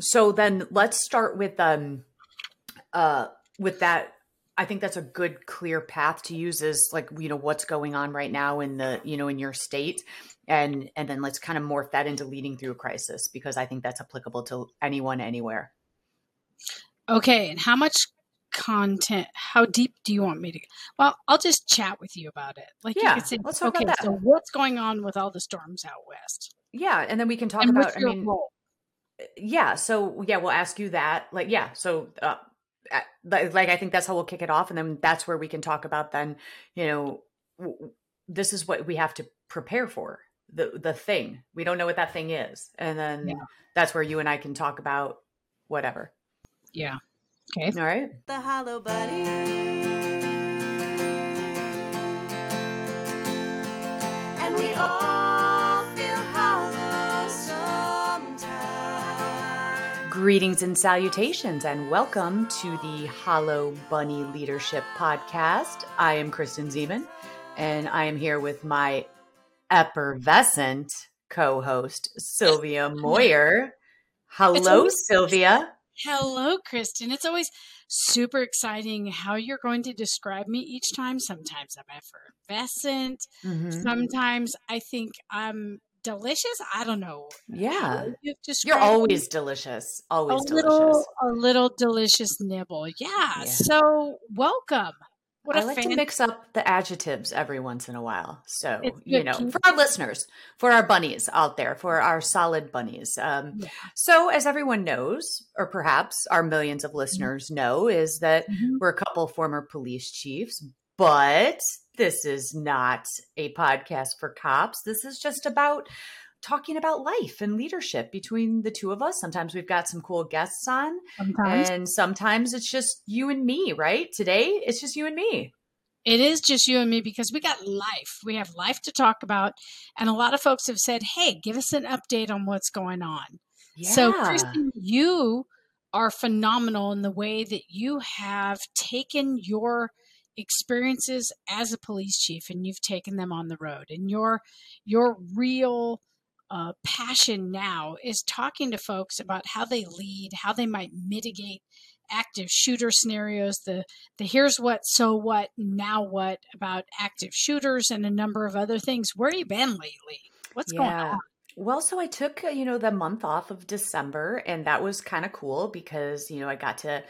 so then let's start with um uh with that. I think that's a good clear path to use is like you know what's going on right now in the you know in your state. And and then let's kind of morph that into leading through a crisis because I think that's applicable to anyone anywhere. Okay, and how much content how deep do you want me to well i'll just chat with you about it. Like yeah, you could say let's talk okay about that. so what's going on with all the storms out west? Yeah, and then we can talk and about I mean role yeah, so yeah, we'll ask you that. Like yeah, so uh uh, like like, I think that's how we'll kick it off and then that's where we can talk about then, you know, w- w- this is what we have to prepare for. The the thing. We don't know what that thing is. And then Yeah. that's where you and I can talk about whatever. yeah okay All right? The Hollow Bunny. Greetings and salutations, and welcome to the Hollow Bunny Leadership Podcast. I am Kristen Ziman, and I am here with my effervescent co host, Sylvia Moir. Hello, always- Sylvia. hello kristen it's always super exciting how you're going to describe me each time sometimes i'm effervescent Mhm. sometimes i think i'm delicious i don't know Yeah. You're always delicious. a Always little delicious. a little delicious nibble yeah, Yeah. so welcome what I a like fan- to mix up the adjectives every once in a while. So, you know, for our listeners, for our bunnies out there, for our solid bunnies. Um, Yeah. So, as everyone knows, or perhaps our millions of listeners know, is that Mhm. we're a couple former police chiefs, but this is not a podcast for cops. This is just about talking about life and leadership between the two of us. Sometimes we've got some cool guests on, sometimes and sometimes it's just you and me, right? Today, it's just you and me. It is just you and me because we got life. We have life to talk about. And a lot of folks have said, hey, give us an update on what's going on. So, Kristen, you are phenomenal in the way that you have taken your experiences as a police chief and you've taken them on the road. And your your real uh, passion now is talking to folks about how they lead, how they might mitigate active shooter scenarios. The the here's what, so what, now what about active shooters and a number of other things. Where have you been lately? What's going on? Well, so I took, uh, you know, the month off of December, and that was kind of cool because, you know, I got to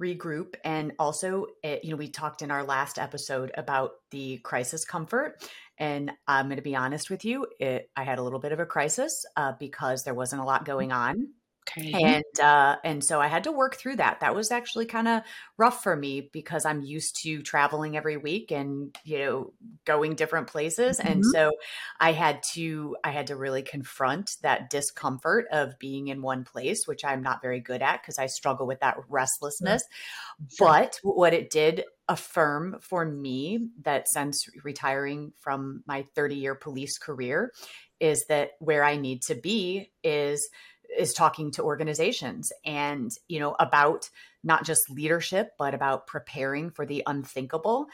regroup. And also, you know, we talked in our last episode about the crisis comfort. And I'm going to be honest with you, it, I had a little bit of a crisis uh, because there wasn't a lot going on. Okay. and uh and so i had to work through that that was actually kind of rough for me because i'm used to traveling every week and you know going different places and Mhm. so i had to i had to really confront that discomfort of being in one place which i'm not very good at because i struggle with that restlessness Sure. but what it did affirm for me that since retiring from my 30 year police career is that where i need to be is is talking to organizations and you know about not just leadership but about preparing for the unthinkable.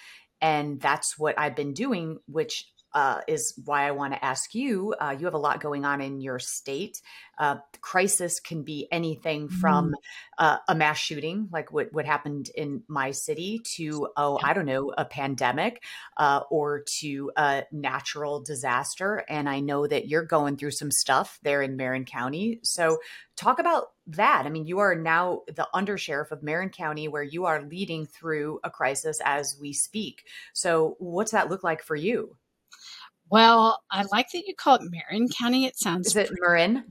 And that's what i've been doing which uh, is why I want to ask you. Uh, you have a lot going on in your state. Uh, crisis can be anything from uh, a mass shooting, like what, what happened in my city, to, oh, I don't know, a pandemic uh, or to a natural disaster. And I know that you're going through some stuff there in Marin County. So, talk about that. I mean, you are now the undersheriff of Marin County, where you are leading through a crisis as we speak. So, what's that look like for you? Well, I like that you call it Marin County. It sounds Is it Marin?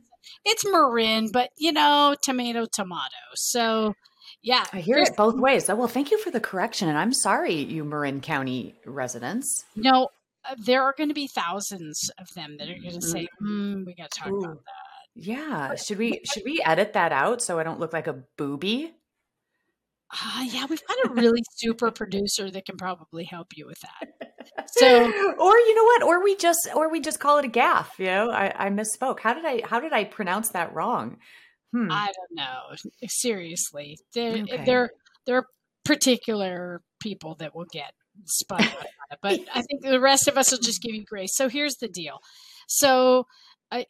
it's Marin, but you know, tomato, tomato. So, yeah, I hear it both ways. Oh, well, thank you for the correction. And I'm sorry, you Marin County residents. No, uh, there are going to be thousands of them that are going to say, "Hmm, we got to talk Ooh. about that." Yeah. Should we should we edit that out so I don't look like a booby? Ah, yeah, we've got a really super producer that can probably help you with that. So- or you know what? Or we just or we just call it a gaff, you know? I, I misspoke. How did I how did I pronounce that wrong? Hmm. I don't know. Seriously, there Okay. there there are particular people that will get spun out on it, but I think the rest of us will just give you grace. So here's the deal. So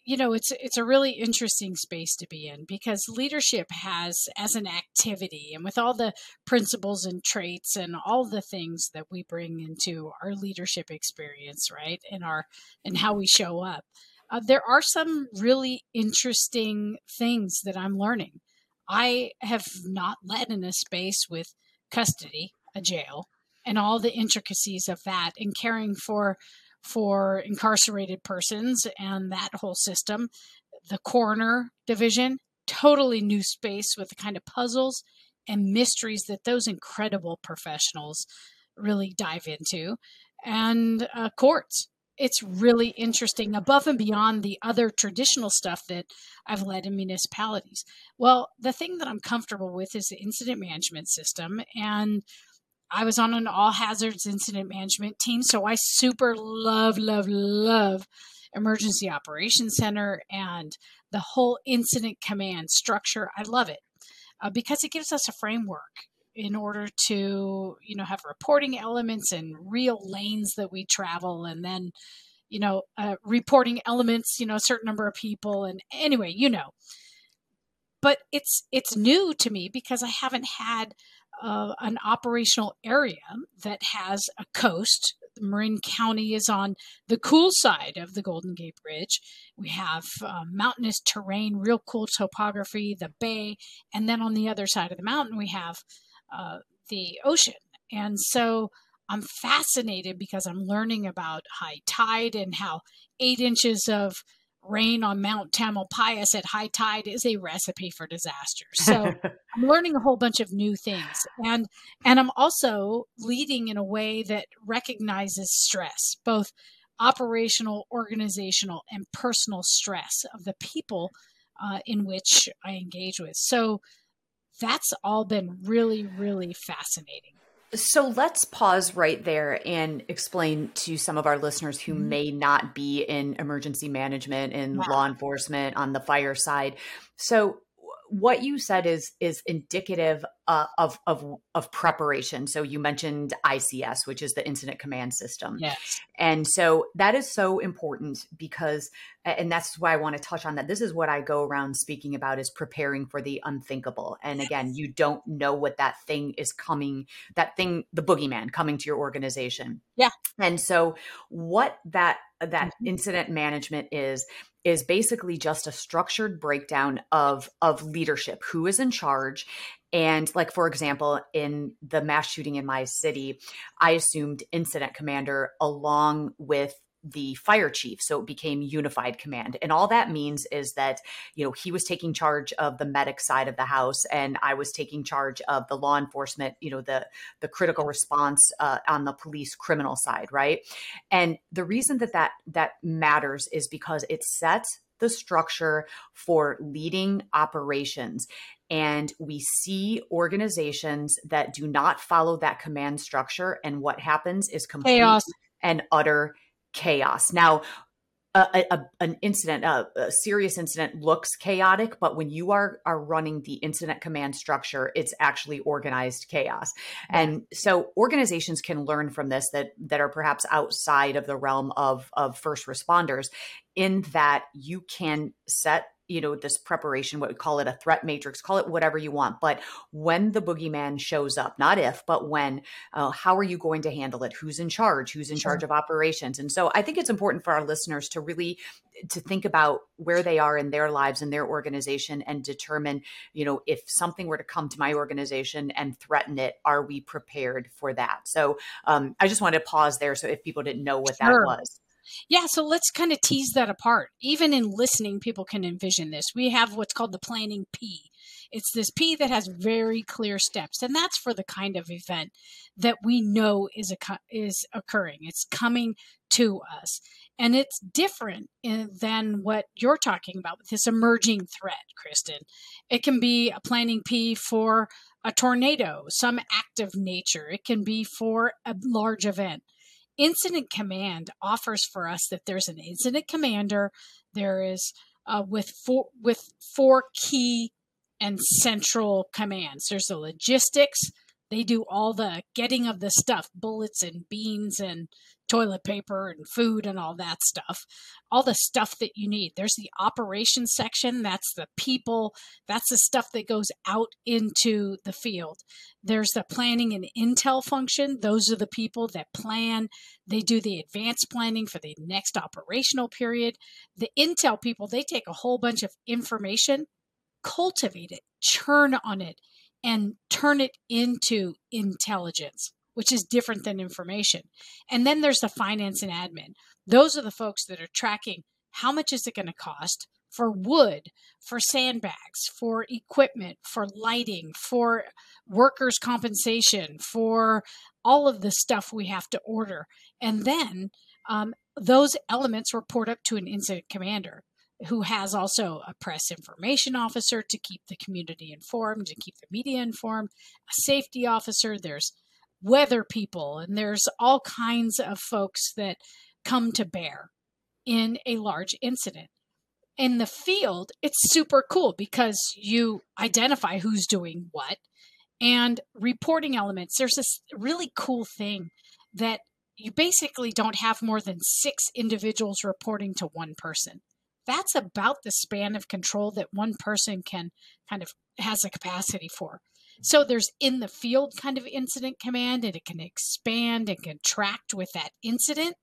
you know it's it's a really interesting space to be in because leadership has as an activity and with all the principles and traits and all the things that we bring into our leadership experience right and our and how we show up uh, there are some really interesting things that i'm learning. I have not led in a space with custody a jail and all the intricacies of that and caring for for incarcerated persons and that whole system. The coroner division, totally new space with the kind of puzzles and mysteries that those incredible professionals really dive into. And uh, courts. It's really interesting above and beyond the other traditional stuff that I've led in municipalities. Well, the thing that I'm comfortable with is the incident management system. And I was on an all hazards incident management team, so I super love, love, love emergency operations center and the whole incident command structure. I love it uh, because it gives us a framework in order to, you know, have reporting elements and real lanes that we travel, and then, you know, uh, reporting elements, you know, a certain number of people, and anyway, you know. But it's it's new to me because I haven't had uh, an operational area that has a coast. Marin County is on the cool side of the Golden Gate Bridge. We have uh, mountainous terrain, real cool topography, the bay, and then on the other side of the mountain, we have uh, the ocean. And so I'm fascinated because I'm learning about high tide and how eight inches of rain on Mount Tamalpais at high tide is a recipe for disaster. So I'm learning a whole bunch of new things. And and I'm also leading in a way that recognizes stress, both operational, organizational, and personal stress of the people uh, in which I engage with. So that's all been really, really fascinating. So let's pause right there and explain to some of our listeners who Mhm. may not be in emergency management and law enforcement on the fire side. So what you said is is indicative uh, of of of preparation. So you mentioned ICS, which is the Incident Command System. Yes. And so that is so important because, and that's why I want to touch on that. This is what I go around speaking about is preparing for the unthinkable. And again, you don't know what that thing is coming, that thing, the boogeyman coming to your organization. Yeah. And so what that, that Mhm. incident management is, is basically just a structured breakdown of, of leadership, who is in charge, and like, for example, in the mass shooting in my city, I assumed incident commander along with the fire chief. So it became unified command. And all that means is that, you know, he was taking charge of the medic side of the house and I was taking charge of the law enforcement, you know, the the critical response uh, on the police criminal side, right? And the reason that that that matters is because it sets the structure for leading operations and we see organizations that do not follow that command structure and what happens is complete Chaos. and utter chaos. Now a, a, an incident a, a serious incident looks chaotic but when you are are running the incident command structure it's actually organized chaos. And so organizations can learn from this that that are perhaps outside of the realm of of first responders in that you can set you know this preparation what we call it a threat matrix call it whatever you want but when the boogeyman shows up not if but when uh, how are you going to handle it? Who's in charge? Who's in Sure. charge of operations? And so i think it's important for our listeners to really to think about where they are in their lives and their organization and determine you know if something were to come to my organization and threaten it are we prepared for that? So um, i just wanted to pause there so if people didn't know what Sure. that was Yeah, so let's kind of tease that apart. Even in listening, people can envision this. We have what's called the planning P. It's this P that has very clear steps, and that's for the kind of event that we know is a, is occurring. It's coming to us, and it's different in, than what you're talking about with this emerging threat, Kristen. It can be a planning P for a tornado, some act of nature. It can be for a large event incident command offers for us that there's an incident commander. There is uh, with four with four key and central commands. There's the logistics. They do all the getting of the stuff bullets and beans and toilet paper and food and all that stuff all the stuff that you need. There's the operations section, that's the people, that's the stuff that goes out into the field. There's the planning and intel function, those are the people that plan, they do the advanced planning for the next operational period. The intel people, they take a whole bunch of information, cultivate it, churn on it, and turn it into intelligence which is different than information. And then there's the finance and admin. Those are the folks that are tracking how much is it going to cost for wood, for sandbags, for equipment, for lighting, for workers' compensation, for all of the stuff we have to order. And then um, those elements report up to an incident commander who has also a press information officer to keep the community informed, to keep the media informed, a safety officer. There's weather people, and there's all kinds of folks that come to bear in a large incident. In the field, it's super cool because you identify who's doing what and reporting elements. There's this really cool thing that you basically don't have more than six individuals reporting to one person. That's about the span of control that one person can kind of has a capacity for. So there's in the field kind of incident command, and it can expand and contract with that incident.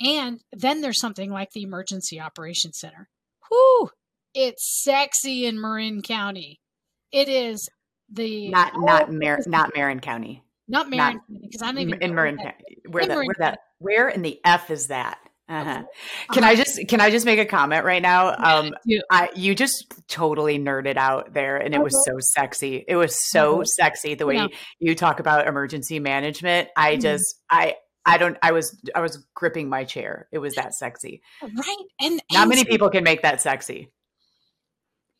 And then there's something like the Emergency Operations Center. Whoo! It's sexy in Marin County. It is the not not Mar- not Marin County. Not Marin because I don't even in Marin County. Where in the, Marin where that where in the f is that? Uh-huh. Can Uh-huh. I just can I just make a comment right now? Um, I you just totally nerded out there, and it was so sexy. It was so Mhm. sexy the way Yeah. you talk about emergency management. I Mhm. just I I don't I was I was gripping my chair. It was that sexy. right. And Not and many people can make that sexy.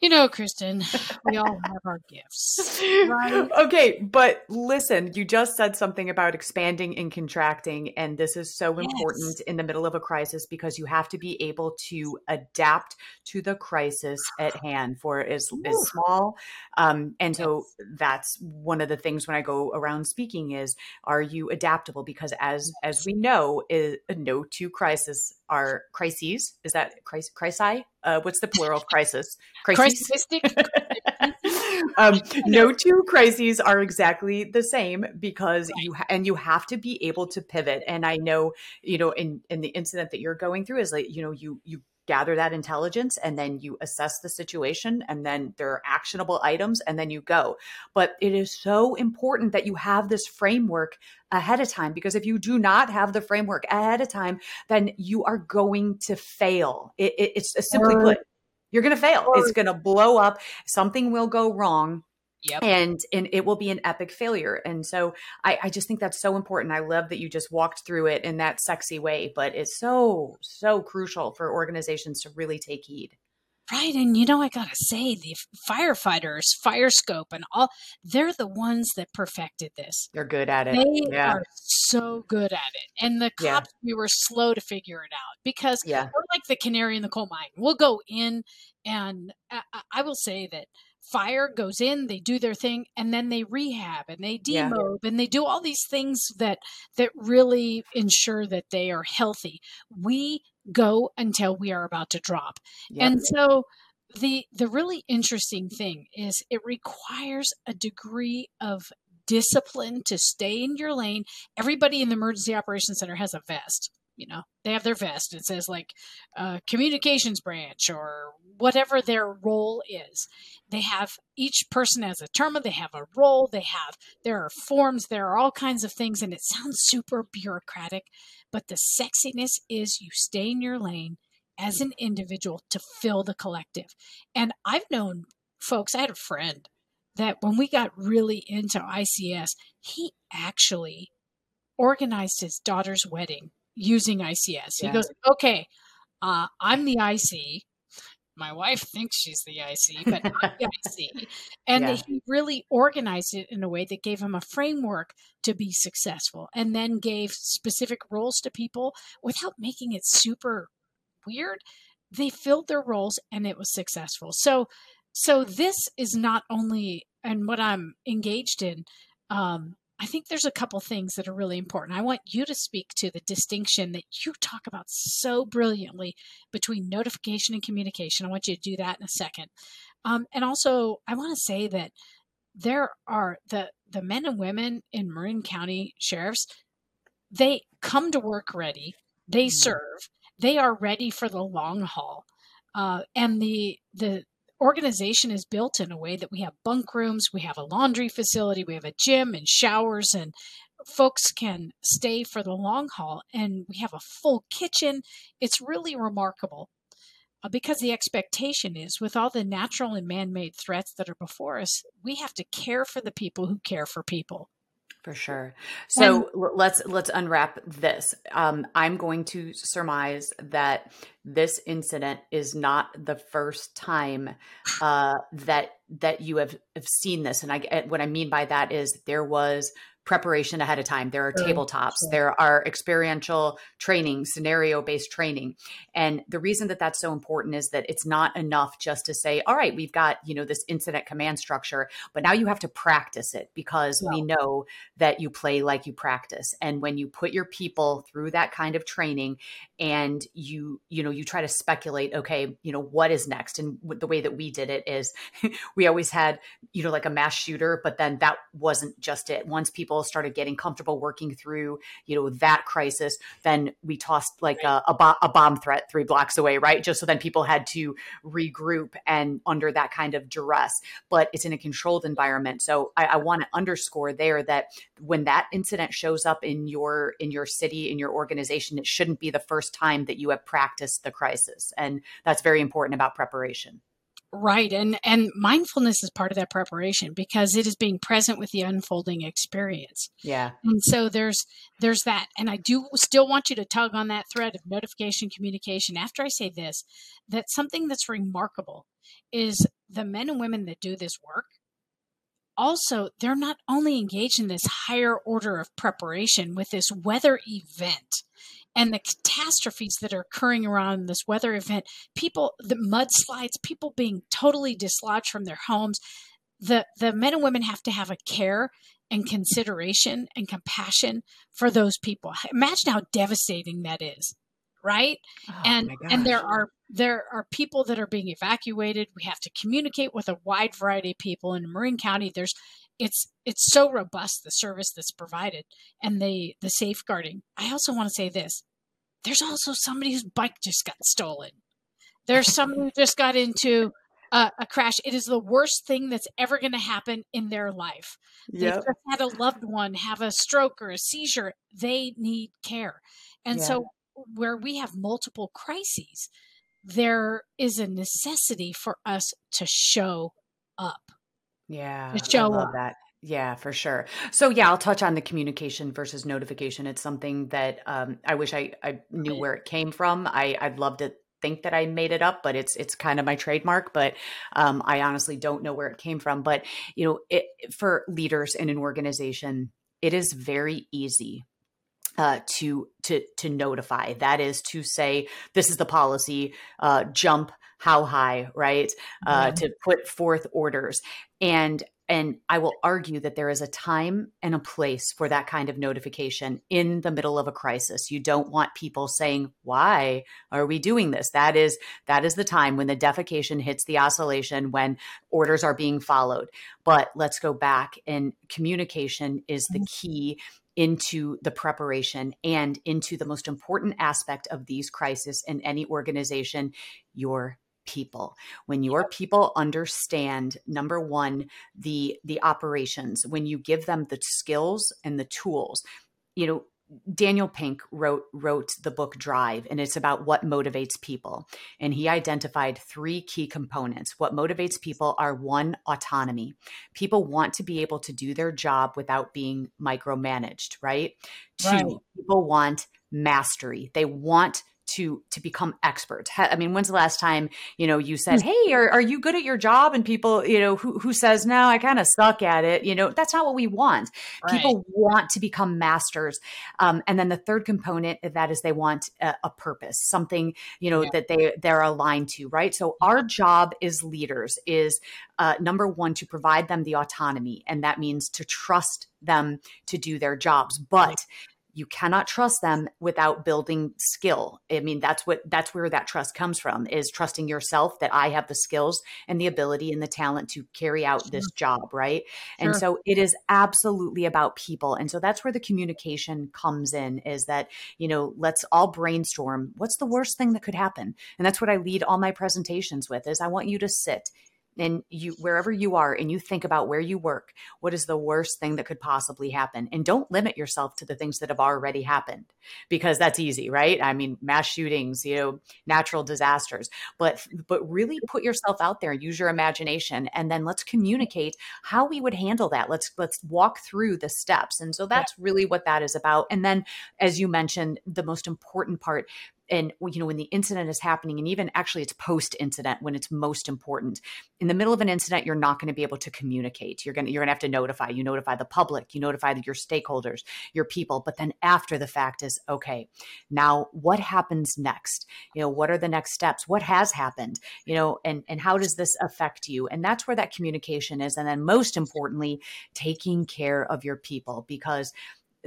You know, Kristen, we all have our gifts. Right. Okay, but listen, you just said something about expanding and contracting, and this is so important Yes. in the middle of a crisis because you have to be able to adapt to the crisis at hand for as, small. Um, and so that's one of the things when I go around speaking is, are you adaptable? Because as as we know, is no two crises are crises. Is that crisis? Crisi? Uh, what's the plural of crisis? Crises. Um, no two crises are exactly the same because Right. you ha- and you have to be able to pivot. And I know, you know, in in the incident that you're going through is like, you know, you you gather that intelligence and then you assess the situation and then there are actionable items and then you go. But it is so important that you have this framework ahead of time because if you do not have the framework ahead of time, then you are going to fail. It, it, it's simply put, you're going to fail. It's going to blow up. Something will go wrong Yep. and and it will be an epic failure and so I, I just think that's so important i love that you just walked through it in that sexy way but it's so so crucial for organizations to really take heed Right. And you know, I got to say, the firefighters, FIRESCOPE, and all, they're the ones that perfected this. they're good at it They yeah are so good at it. And the Yeah. cops, we were slow to figure it out because yeah we're like the canary in the coal mine. We'll go in, and I- I will say that fire goes in, they do their thing, and then they rehab and they Yeah. demob and they do all these things that that really ensure that they are healthy. We go until we are about to drop. yeah And so the the really interesting thing is it requires a degree of discipline to stay in your lane. Everybody in the emergency operations center has a vest. You know, they have their vest. It says like uh, communications branch or whatever their role is. They have each person has a term. They have a role. They have there are forms. There are all kinds of things, and it sounds super bureaucratic. But the sexiness is you stay in your lane as an individual to fill the collective. And I've known folks, I had a friend that when we got really into ICS, he actually organized his daughter's wedding using ICS. He goes, okay, uh, I'm the IC. My wife thinks she's the IC, but I'm the IC. And Yeah. he really organized it in a way that gave him a framework to be successful and then gave specific roles to people without making it super weird. They filled their roles and it was successful. So so this is not only and what I'm engaged in um I think there's a couple things that are really important. I want you to speak to the distinction that you talk about so brilliantly between notification and communication. I want you to do that in a second. Um, and also, I want to say that there are the the men and women in Marin County sheriffs. They come to work ready. They Mhm. serve. They are ready for the long haul. Uh, and the the organization is built in a way that we have bunk rooms, we have a laundry facility, we have a gym and showers, and folks can stay for the long haul. And we have a full kitchen. It's really remarkable uh, because the expectation is with all the natural and man made threats that are before us, we have to care for the people who care for people. For sure. So let's let's unwrap this. Um, I'm going to surmise that this incident is not the first time uh, that that you have, have seen this, and I and what I mean by that is there was preparation ahead of time. There are Sure, tabletops. sure. There are experiential training, scenario based training, and the reason that that's so important is that it's not enough just to say, "All right, we've got you know this incident command structure," but now you have to practice it because we know that you play like you practice and when you put your people through that kind of training and you you know you try to speculate okay you know what is next and the way that we did it is we always had you know like a mass shooter but then that wasn't just it once people started getting comfortable working through you know that crisis then we tossed like a, a, bo- a bomb threat three blocks away right? Just so then people had to regroup and under that kind of duress. But it's in a controlled environment. So i, I want to underscore there that when that incident shows up in your in your city in your organization it shouldn't be the first time that you have practiced the crisis. And that's very important about preparation Right. And and mindfulness is part of that preparation because it is being present with the unfolding experience. yeah And so there's there's that. And I do still want you to tug on that thread of notification communication after I say this, that something that's remarkable is the men and women that do this work also they're not only engaged in this higher order of preparation with this weather event and the catastrophes that are occurring around this weather event people the mudslides people being totally dislodged from their homes the the men and women have to have a care and consideration and compassion for those people. Imagine how devastating that is right? Oh, and and there are there are people that are being evacuated. We have to communicate with a wide variety of people in marin county. There's it's it's so robust the service that's provided and the the safeguarding. I also want to say this there's also somebody whose bike just got stolen. There's someone who just got into a, a crash. It is the worst thing that's ever going to happen in their life. They've Yep. just had a loved one have a stroke or a seizure. They need care. And Yeah. so where we have multiple crises there is a necessity for us to show up Yeah, I show love up. that. Yeah, for sure. So yeah, I'll touch on the communication versus notification. It's something that um, I wish I, I knew where it came from. I, I'd love to think that I made it up, but it's it's kind of my trademark. But um, I honestly don't know where it came from. But you know, it, for leaders in an organization, it is very easy uh, to to to notify. That is to say, this is the policy. Uh, jump how high, right? Uh, Yeah. To put forth orders, and and I will argue that there is a time and a place for that kind of notification in the middle of a crisis. You don't want people saying, "Why are we doing this?" That is that is the time when the defecation hits the oscillation, when orders are being followed. But let's go back, and communication is the key into the preparation and into the most important aspect of these crises in any organization your people. When your people understand number one the the operations when you give them the skills and the tools you know Daniel Pink wrote wrote the book Drive and it's about what motivates people. And he identified three key components. What motivates people are one autonomy. People want to be able to do their job without being micromanaged right? Right. two people want mastery. They want to to become experts i mean when's the last time you know you said hey are, are you good at your job? And people you know who, who says no i kind of suck at it. You know that's not what we want. Right. people want to become masters um, and then the third component of that is they want a, a purpose something you know Yeah. that they they're aligned to right? So our job as leaders is uh, number one to provide them the autonomy and that means to trust them to do their jobs. But you cannot trust them without building skill. I mean that's what that's where that trust comes from is trusting yourself that i have the skills and the ability and the talent to carry out this job right? And so it is absolutely about people. And so that's where the communication comes in is that you know let's all brainstorm what's the worst thing that could happen? And that's what i lead all my presentations with is i want you to sit and you wherever you are and you think about where you work what is the worst thing that could possibly happen? And don't limit yourself to the things that have already happened because that's easy right? I mean mass shootings you know natural disasters. But but really put yourself out there use your imagination and then let's communicate how we would handle that. Let's let's walk through the steps. And so that's really what that is about. And then as you mentioned the most important part and you know when the incident is happening and even actually it's post incident when it's most important. In the middle of an incident you're not going to be able to communicate. You're going to you're going to have to notify. You notify the public. You notify your stakeholders your people. But then after the fact is okay now what happens next? You know what are the next steps? What has happened? You know and and how does this affect you? And that's where that communication is. And then most importantly taking care of your people. Because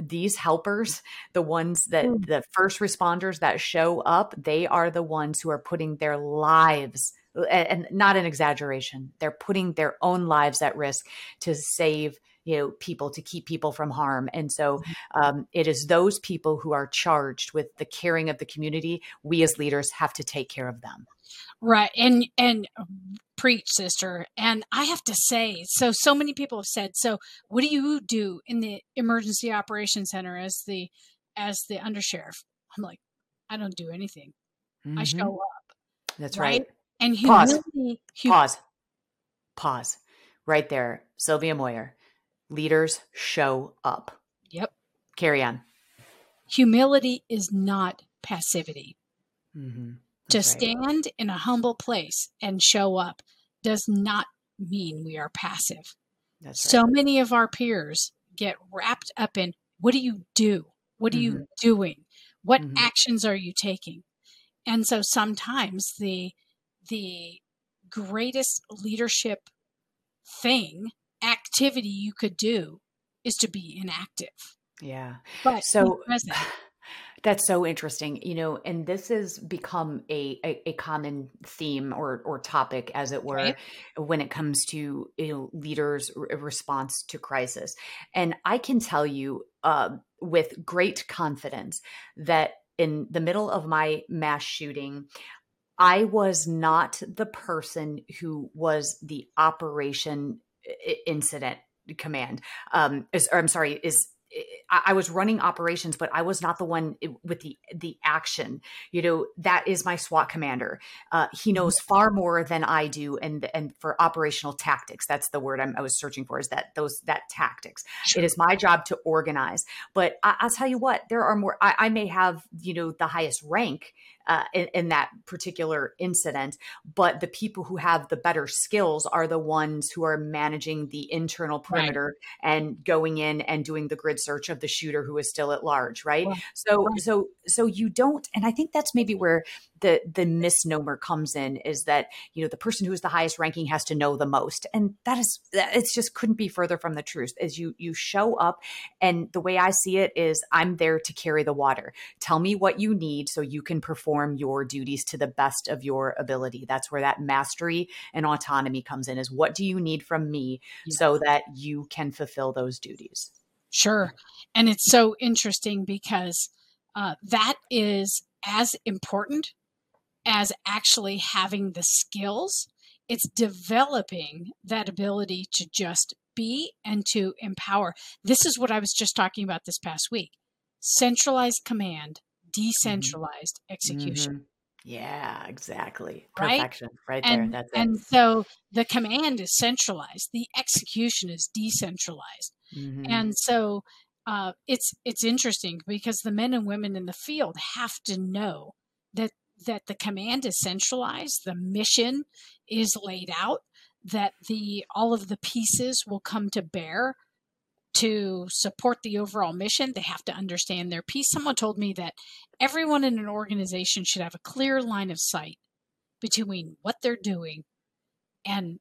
these helpers the ones that Mm. the first responders that show up they are the ones who are putting their lives and not an exaggeration they're putting their own lives at risk to save you know people to keep people from harm and so um, it is those people who are charged with the caring of the community we as leaders have to take care of them Right. And and preach, sister. And I have to say, so so many people have said, so what do you do in the emergency operations center as the as the undersheriff? I'm like, I don't do anything. I Mhm. show up. that's right? right And Pause. humility pause pause right there sylvia moir leaders show up Yep. carry on Humility is not passivity. mm-hmm. to stand in a humble place and show up does not mean we are passive. That's So many of our peers get wrapped up in what do you do? What are you doing? What Mhm. actions are you taking? And so sometimes the the greatest leadership thing, activity you could do is to be inactive. yeah But so that's so interesting you know and this has become a, a, a common theme or or topic as it were Right. when it comes to you know, leaders r- response to crisis and i can tell you uh, with great confidence that in the middle of my mass shooting i was not the person who was the operation incident command um is or i'm sorry is I was running operations, but I was not the one with the the action. You know, that is my SWAT commander. Uh, he knows far more than I do, and and for operational tactics, that's the word I'm, I was searching for. Is that those that tactics? It is my job to organize. But I, I'll tell you what, there are more. I, I may have you know the highest rank uh, in, in that particular incident, but the people who have the better skills are the ones who are managing the internal Right. perimeter and going in and doing the grid search of the shooter who is still at large right Right. so Right. so so you don't and i think that's maybe where the the misnomer comes in is that you know the person who is the highest ranking has to know the most and that is it's just couldn't be further from the truth as you you show up and the way i see it is i'm there to carry the water tell me what you need so you can perform your duties to the best of your ability that's where that mastery and autonomy comes in is what do you need from me Yeah. so that you can fulfill those duties Sure. And it's so interesting because uh, that is as important as actually having the skills. It's developing that ability to just be and to empower. This is what I was just talking about this past week centralized command, decentralized execution. Mhm. Yeah, exactly. Right? Perfection right And, there. That's it. and so the command is centralized, the execution is decentralized. Mhm. and so uh, it's it's interesting because the men and women in the field have to know that that the command is centralized, the mission is laid out, that the all of the pieces will come to bear to support the overall mission. They have to understand their piece. Someone told me that everyone in an organization should have a clear line of sight between what they're doing and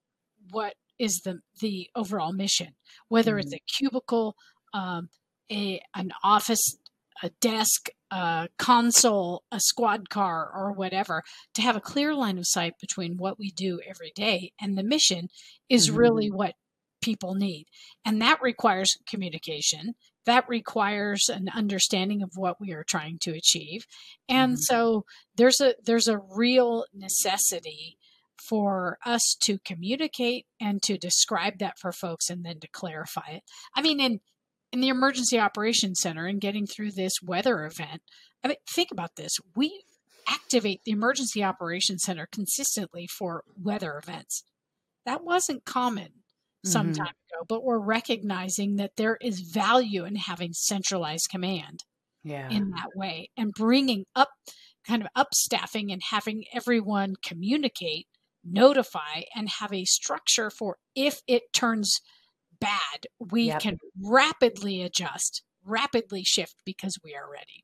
what is the the overall mission, whether mm-hmm. it's a cubicle, um, a an office, a desk, a console, a squad car, or whatever, to have a clear line of sight between what we do every day and the mission is mm-hmm. really what people need. And that requires communication. That requires an understanding of what we are trying to achieve. And mm-hmm. so there's a there's a real necessity for us to communicate and to describe that for folks and then to clarify it. I mean in in the emergency operations center and getting through this weather event, I mean think about this. We activate the emergency operations center consistently for weather events. That wasn't common some mm-hmm. time ago, but we're recognizing that there is value in having centralized command yeah. in that way and bringing up kind of up staffing and having everyone communicate, notify, and have a structure for if it turns bad, we yep. can rapidly adjust, rapidly shift because we are ready.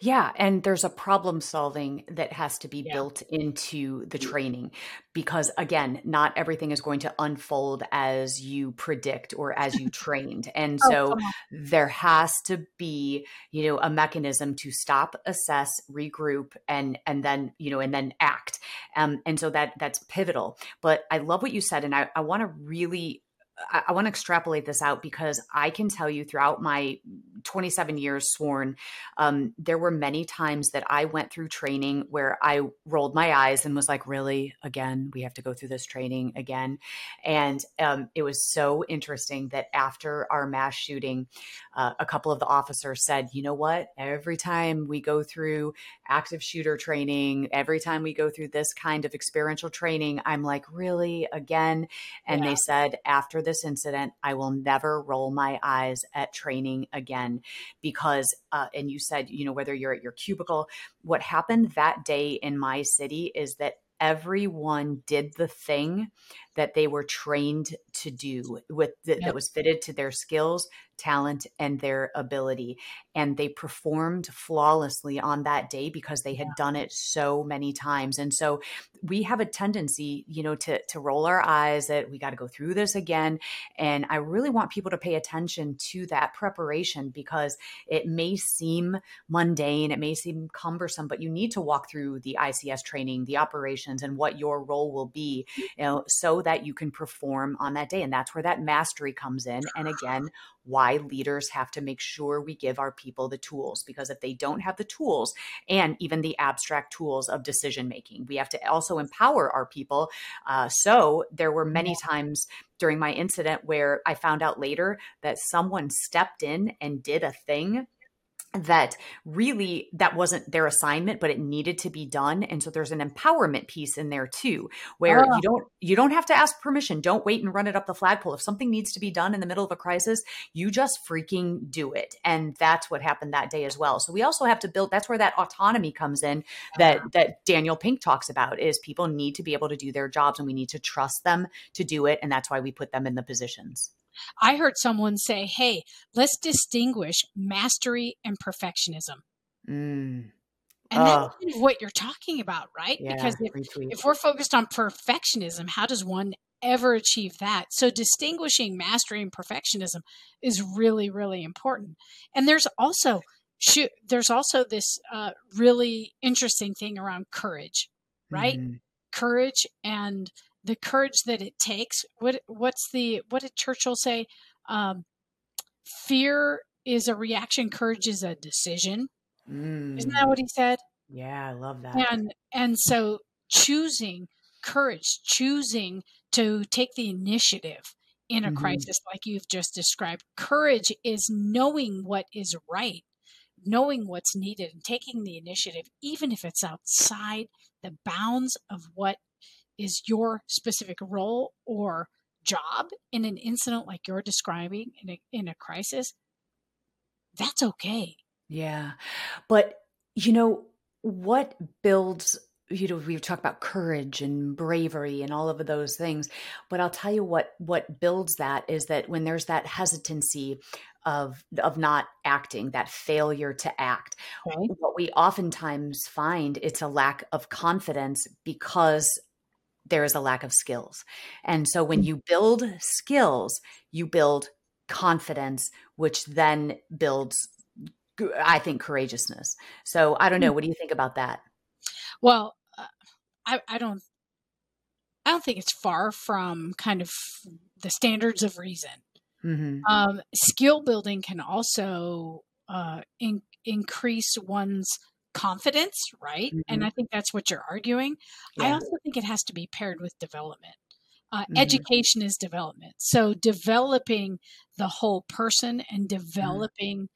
Yeah, and there's a problem solving that has to be yeah. built into the training because again, not everything is going to unfold as you predict or as you trained. And oh, so there has to be, you know, a mechanism to stop, assess, regroup and and then, you know, and then act. Um and so that that's pivotal. But I love what you said and I I want to really I, I want to extrapolate this out because I can tell you throughout my 27 years sworn, um, there were many times that I went through training where I rolled my eyes and was like, really, again, we have to go through this training again. And um, it was so interesting that after our mass shooting, uh, a couple of the officers said, you know what? Every time we go through active shooter training, every time we go through this kind of experiential training, I'm like, really, again? And yeah. they said, after this incident, I will never roll my eyes at training again because, uh, and you said, you know, whether you're at your cubicle, what happened that day in my city is that everyone did the thing that they were trained to do with the, that was fitted to their skills talent and their ability. And they performed flawlessly on that day because they had yeah. done it so many times. And so we have a tendency you know to to roll our eyes that we got to go through this again. And i really want people to pay attention to that preparation because it may seem mundane it may seem cumbersome but you need to walk through the ics training the operations and what your role will be you know so that you can perform on that day and that's where that mastery comes in and again why leaders have to make sure we give our people the tools because if they don't have the tools and even the abstract tools of decision making we have to also empower our people uh, so there were many times during my incident where i found out later that someone stepped in and did a thing that really that wasn't their assignment but it needed to be done. And so there's an empowerment piece in there too where oh. you don't you don't have to ask permission. Don't wait and run it up the flagpole. If something needs to be done in the middle of a crisis you just freaking do it. And that's what happened that day as well. So we also have to build that's where that autonomy comes in that ah. that Daniel Pink talks about is people need to be able to do their jobs and we need to trust them to do it. And that's why we put them in the positions I heard someone say, hey, let's distinguish mastery and perfectionism. Mm. And oh. that's kind of what you're talking about, right? Yeah, because if, if we're focused on perfectionism, how does one ever achieve that? So distinguishing mastery and perfectionism is really, really important. And there's also shoot, there's also this uh, really interesting thing around courage, right? Mm. Courage and the courage that it takes. What what's the what did Churchill say? Um, fear is a reaction. Courage is a decision. Mm. Isn't that what he said? Yeah, I love that. And and so choosing courage, choosing to take the initiative in a mm-hmm. crisis like you've just described. Courage is knowing what is right, knowing what's needed, and taking the initiative, even if it's outside the bounds of what is your specific role or job in an incident like you're describing in a, in a crisis, that's okay. Yeah. But, you know, what builds you know we've talked about courage and bravery and all of those things but i'll tell you what what builds that is that when there's that hesitancy of of not acting that failure to act Right. what we oftentimes find it's a lack of confidence because there is a lack of skills and so when you build skills you build confidence which then builds I think courageousness so i don't know what do you think about that Well, uh, I, I don't. I don't think it's far from kind of the standards of reason. mm-hmm. Um, skill building can also uh, in, increase one's confidence, right? And Mhm. I think that's what you're arguing. I also think it has to be paired with development. Uh, Mhm. Education is development. So developing the whole person and developing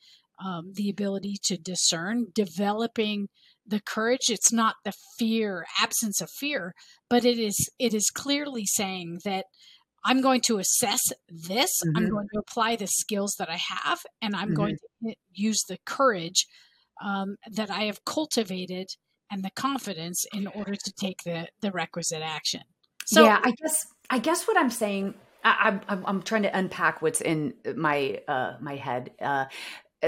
um, the ability to discern, developing the courage. It's not the fear, absence of fear, but it is it is clearly saying that I'm going to assess this. I'm Mhm. going to apply the skills that I have, and I'm going to use the courage um, that I have cultivated and the confidence in order to take the the requisite action. So yeah, I guess I guess what I'm saying, I, I'm I'm trying to unpack what's in my uh my head. Uh,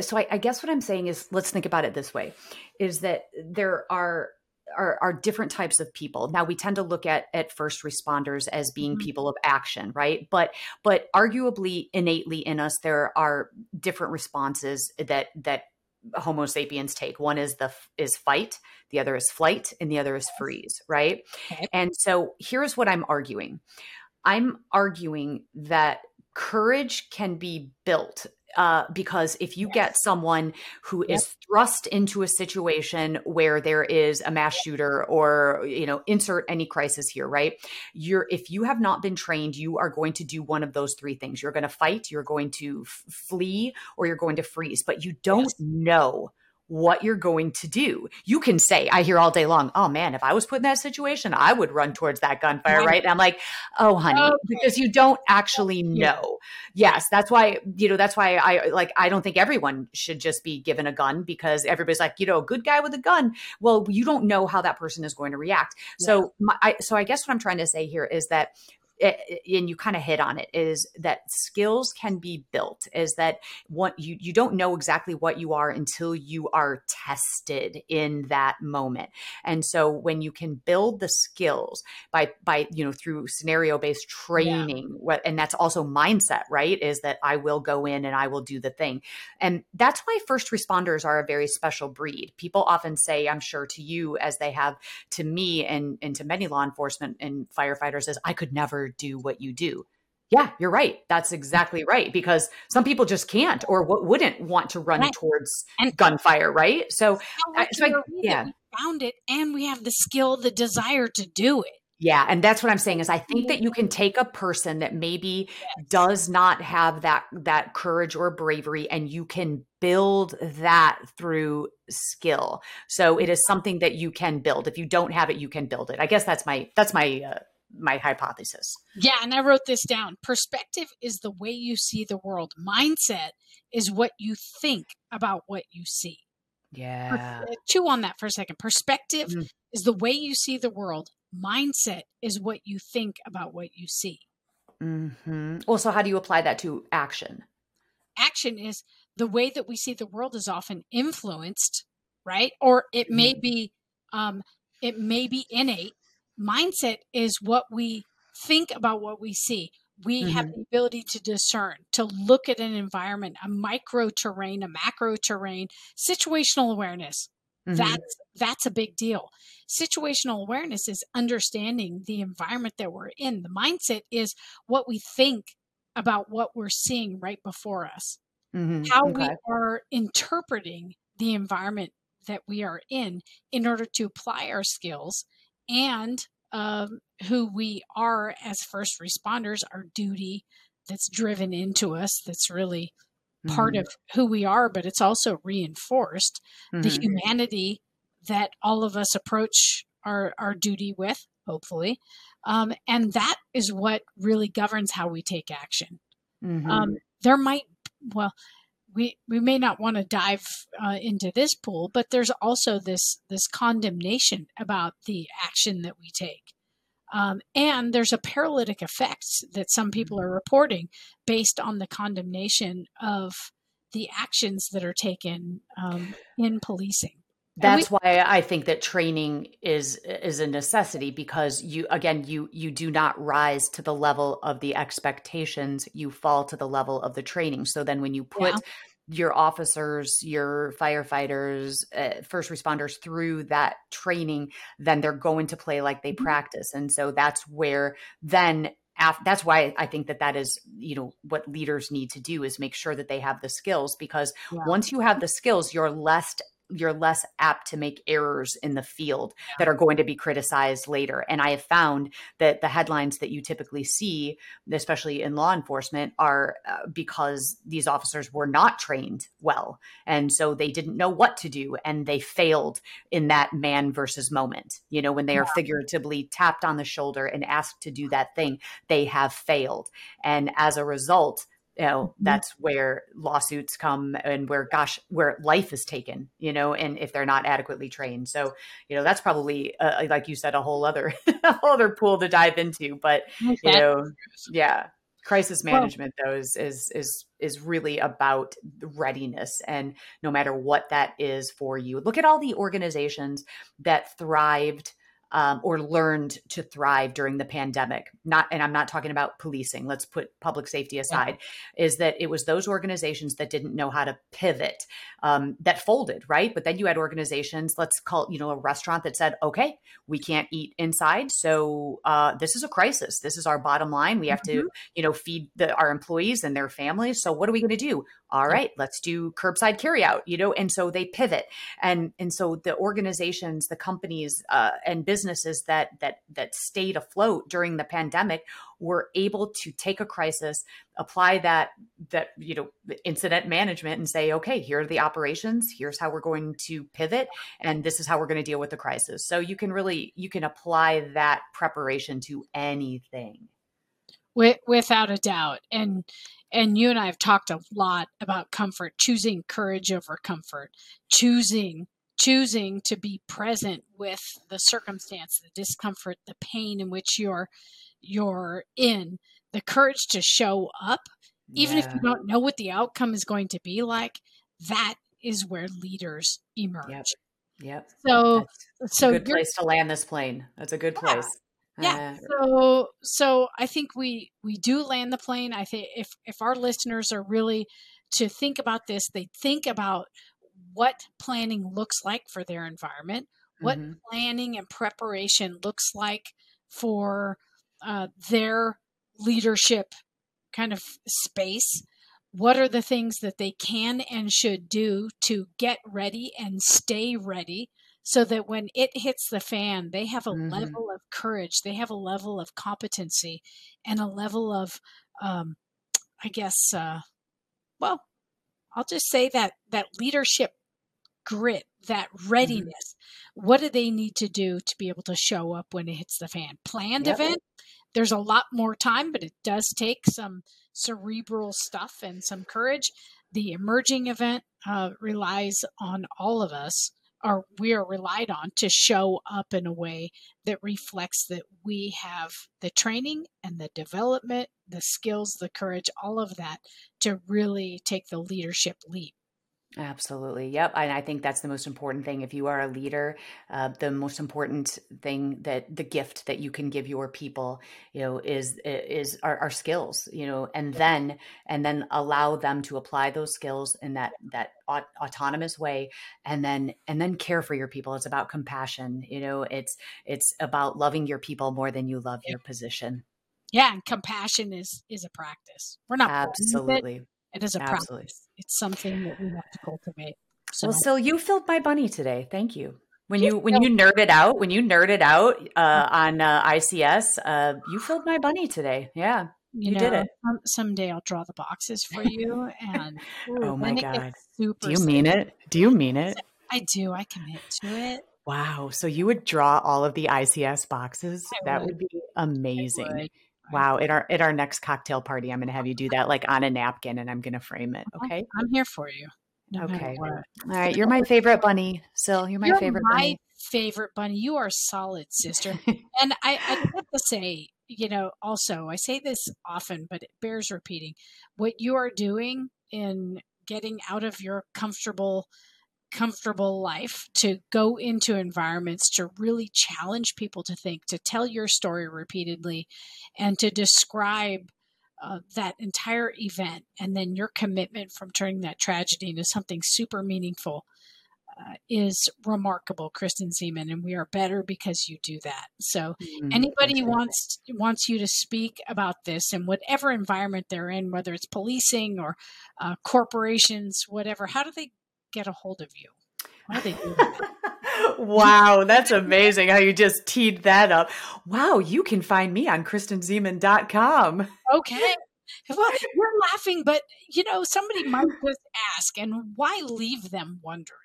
so I, I guess what I'm saying is, let's think about it this way: is that there are. Are, are different types of people now we tend to look at at first responders as being Mhm. people of action right but but arguably innately in us there are different responses that that homo sapiens take one is the is fight the other is flight and the other is freeze right Okay. and so here's what I'm arguing I'm arguing that courage can be built. Uh, because if you get someone who is thrust into a situation where there is a mass shooter or you know insert any crisis here right? You're if you have not been trained you are going to do one of those three things. You're going to fight you're going to f- flee or you're going to freeze but you don't Yes. know what you're going to do. You can say, I hear all day long, oh man, if I was put in that situation, I would run towards that gunfire, Right. And I'm like, oh honey, Okay. because you don't actually know. Yes, that's why, you know, that's why I like, I don't think everyone should just be given a gun because everybody's like, you know, a good guy with a gun. Well, you don't know how that person is going to react. So, my, I, so I guess what I'm trying to say here is that Eh, eh, and you kind of hit on it is that skills can be built is that what you you don't know exactly what you are until you are tested in that moment. And so when you can build the skills by by you know through scenario based training what and that's also mindset right is that i will go in and i will do the thing. And that's why first responders are a very special breed. People often say i'm sure to you as they have to me and and to many law enforcement and firefighters is I could never do what you do. Yeah, you're right. That's exactly right because some people just can't or w- wouldn't want to run Right. towards And- gunfire, right? So I- so I- lucky are we that yeah. found it and we have the skill, the desire to do it. Yeah, and that's what I'm saying is I think that you can take a person that maybe does not have that that courage or bravery and you can build that through skill. So it is something that you can build. If you don't have it, you can build it. I guess that's my that's my uh, my hypothesis. Yeah, and I wrote this down. Perspective is the way you see the world. Mindset is what you think about what you see. Yeah. Chew on that for a second. Perspective Mhm. is the way you see the world. Mindset is what you think about what you see. Mm-hmm. Well, so how do you apply that to action? Action is the way that we see the world is often influenced, right? Or it may be um, it may be innate. Mindset is what we think about what we see. We have the ability to discern, to look at an environment, a micro terrain, a macro terrain, situational awareness. Mhm. That's that's a big deal. Situational awareness is understanding the environment that we're in. The mindset is what we think about what we're seeing right before us. Mhm. How Okay. we are interpreting the environment that we are in in order to apply our skills and um, who we are as first responders, our duty that's driven into us, that's really part Mhm. of who we are, but it's also reinforced the Mhm. humanity that all of us approach our, our duty with, hopefully. Um, and that is what really governs how we take action. Mhm. Um, there might, well, we we may not want to dive uh, into this pool, but there's also this this condemnation about the action that we take. Um, and there's a paralytic effect that some people are reporting based on the condemnation of the actions that are taken um, in policing. That's we, why I think that training is is a necessity because you again you you do not rise to the level of the expectations you fall to the level of the training so then when you put yeah your officers, your firefighters, uh, first responders through that training, then they're going to play like they mm-hmm. practice. And so that's where then that's why I think that that is, you know, what leaders need to do is make sure that they have the skills because yeah. once you have the skills, you're less you're less apt to make errors in the field that are going to be criticized later. And I have found that the headlines that you typically see, especially in law enforcement, are uh, because these officers were not trained well. And so they didn't know what to do and they failed in that man versus moment. You know, when they are figuratively tapped on the shoulder and asked to do that thing, they have failed. And as a result, you know mm-hmm. that's where lawsuits come and where gosh where life is taken you know and if they're not adequately trained. So you know that's probably uh, like you said a whole other a whole other pool to dive into but you know yeah crisis management well, though is is is is really about readiness and no matter what that is for you. Look at all the organizations that thrived um, or learned to thrive during the pandemic. Not, and I'm not talking about policing. Let's put public safety aside. Yeah. Is that it was those organizations that didn't know how to pivot um, that folded, right? But then you had organizations. Let's call you know a restaurant that said, "Okay, we can't eat inside, so uh, this is a crisis. This is our bottom line. We have mm-hmm. to you know feed the, our employees and their families. So what are we going to do? All right let's do curbside carryout you know and so they pivot. And and so the organizations the companies uh, and businesses that that that stayed afloat during the pandemic were able to take a crisis apply that that you know incident management and say okay here are the operations. Here's how we're going to pivot and this is how we're going to deal with the crisis. So you can really you can apply that preparation to anything. Without a doubt. And and you and I have talked a lot about comfort, choosing courage over comfort, choosing choosing to be present with the circumstance, the discomfort, the pain in which you're you're in, the courage to show up even yeah. if you don't know what the outcome is going to be like, that is where leaders emerge. Yep. Yep. So, That's so a good place to land this plane. That's a good yeah. place yeah uh, so so i think we we do land the plane i think if if our listeners are really to think about this they think about what planning looks like for their environment what mm-hmm. planning and preparation looks like for uh, their leadership kind of space what are the things that they can and should do to get ready and stay ready so that when it hits the fan, they have a mm-hmm. level of courage, they have a level of competency, and a level of, um, I guess, uh, well, I'll just say that that leadership grit, that mm-hmm. readiness. Mm-hmm. What do they need to do to be able to show up when it hits the fan? Planned yep. event, there's a lot more time, but it does take some cerebral stuff and some courage. The emerging event uh, relies on all of us are we are relied on to show up in a way that reflects that we have the training and the development, the skills, the courage, all of that to really take the leadership leap. Absolutely. Yep. And I think that's the most important thing. If you are a leader, uh, the most important thing that the gift that you can give your people, you know, is, is our, our skills, you know, and then, and then allow them to apply those skills in that, that aut- autonomous way. And then, and then care for your people. It's about compassion. You know, it's, it's about loving your people more than you love your position. Yeah. And compassion is, is a practice. We're not absolutely it is a Absolutely. practice. It's something that we have to cultivate. So, well, so you filled my bunny today. Thank you. When you, when you nerded out, when you nerded out uh, on uh, ICS, uh, you filled my bunny today. Yeah, you, you know, did it. Um, someday I'll draw the boxes for you, and ooh, oh my god, do you mean it? Do you mean it? I do. I commit to it. Wow. So you would draw all of the ICS boxes? I that would, would be amazing. Wow. At our at our next cocktail party, I'm gonna have you do that like on a napkin and I'm gonna frame it. Okay. I'm here for you. no Okay. All right. You're my favorite bunny, Sil. You're my You're favorite my bunny. favorite bunny. You are solid, sister. and I, I have to say, you know, also, I say this often, but it bears repeating. What you are doing in getting out of your comfortable comfortable life to go into environments to really challenge people to think to tell your story repeatedly and to describe uh, that entire event and then your commitment from turning that tragedy into something super meaningful uh, is remarkable, Kristen Ziman, and we are better because you do that. So, Mm, anybody wants wants you to speak about this in whatever environment they're in, whether it's policing or uh, corporations, whatever. How do they get a hold of you? How do they do that? wow, that's amazing how you just teed that up. Wow, you can find me on kristenziman.com. okay. Well, you're laughing, but you know somebody might just ask, and why leave them wondering?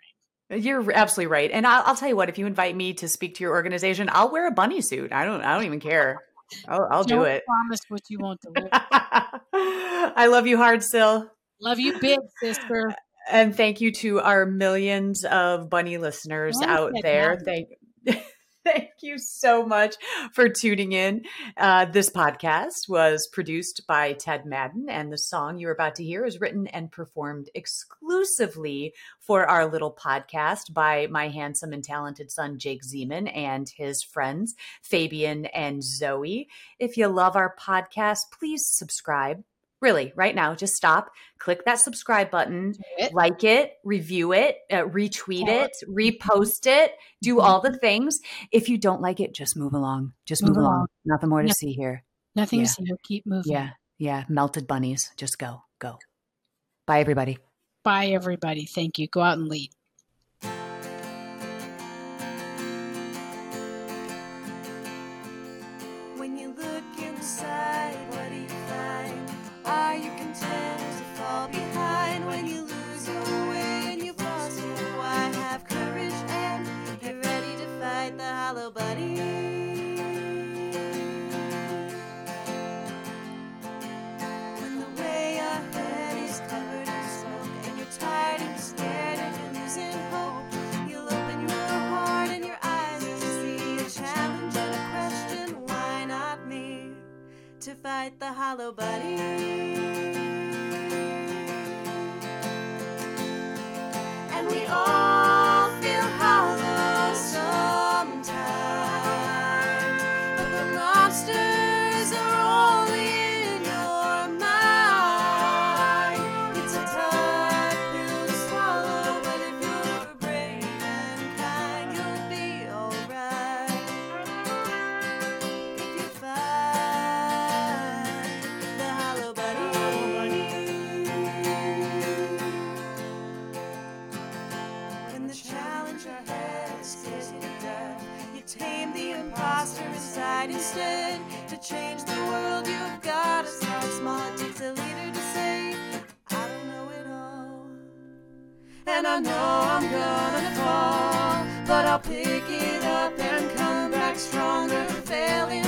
You're absolutely right. And I'll, I'll tell you what, if you invite me to speak to your organization, I'll wear a bunny suit. I don't I don't even care. I'll, I'll do it. Promise what you won't deliver. I love you hard, Sil. Love you, big sister. And thank you to our millions of bunny listeners Yes, out there. Thank, thank you so much for tuning in. Uh, this podcast was produced by Ted Madden, and the song you're about to hear is written and performed exclusively for our little podcast by my handsome and talented son, Jake Ziman, and his friends, Fabian and Zoe. If you love our podcast, please subscribe. Really, right now, just stop, click that subscribe button, it. like it, review it, uh, retweet Tell it, repost it, do Mhm. all the things. If you don't like it, just move along. Just Move move, along. along. Nothing more to Yeah. see here. Nothing Yeah. to see. Keep moving. Yeah. Yeah. Melted bunnies. Just go. Go. Bye, everybody. Bye, everybody. Thank you. Go out and lead. When you look inside, to fight the Hollow Bunny? I know I'm gonna fall, but I'll pick it up and come back stronger. Failing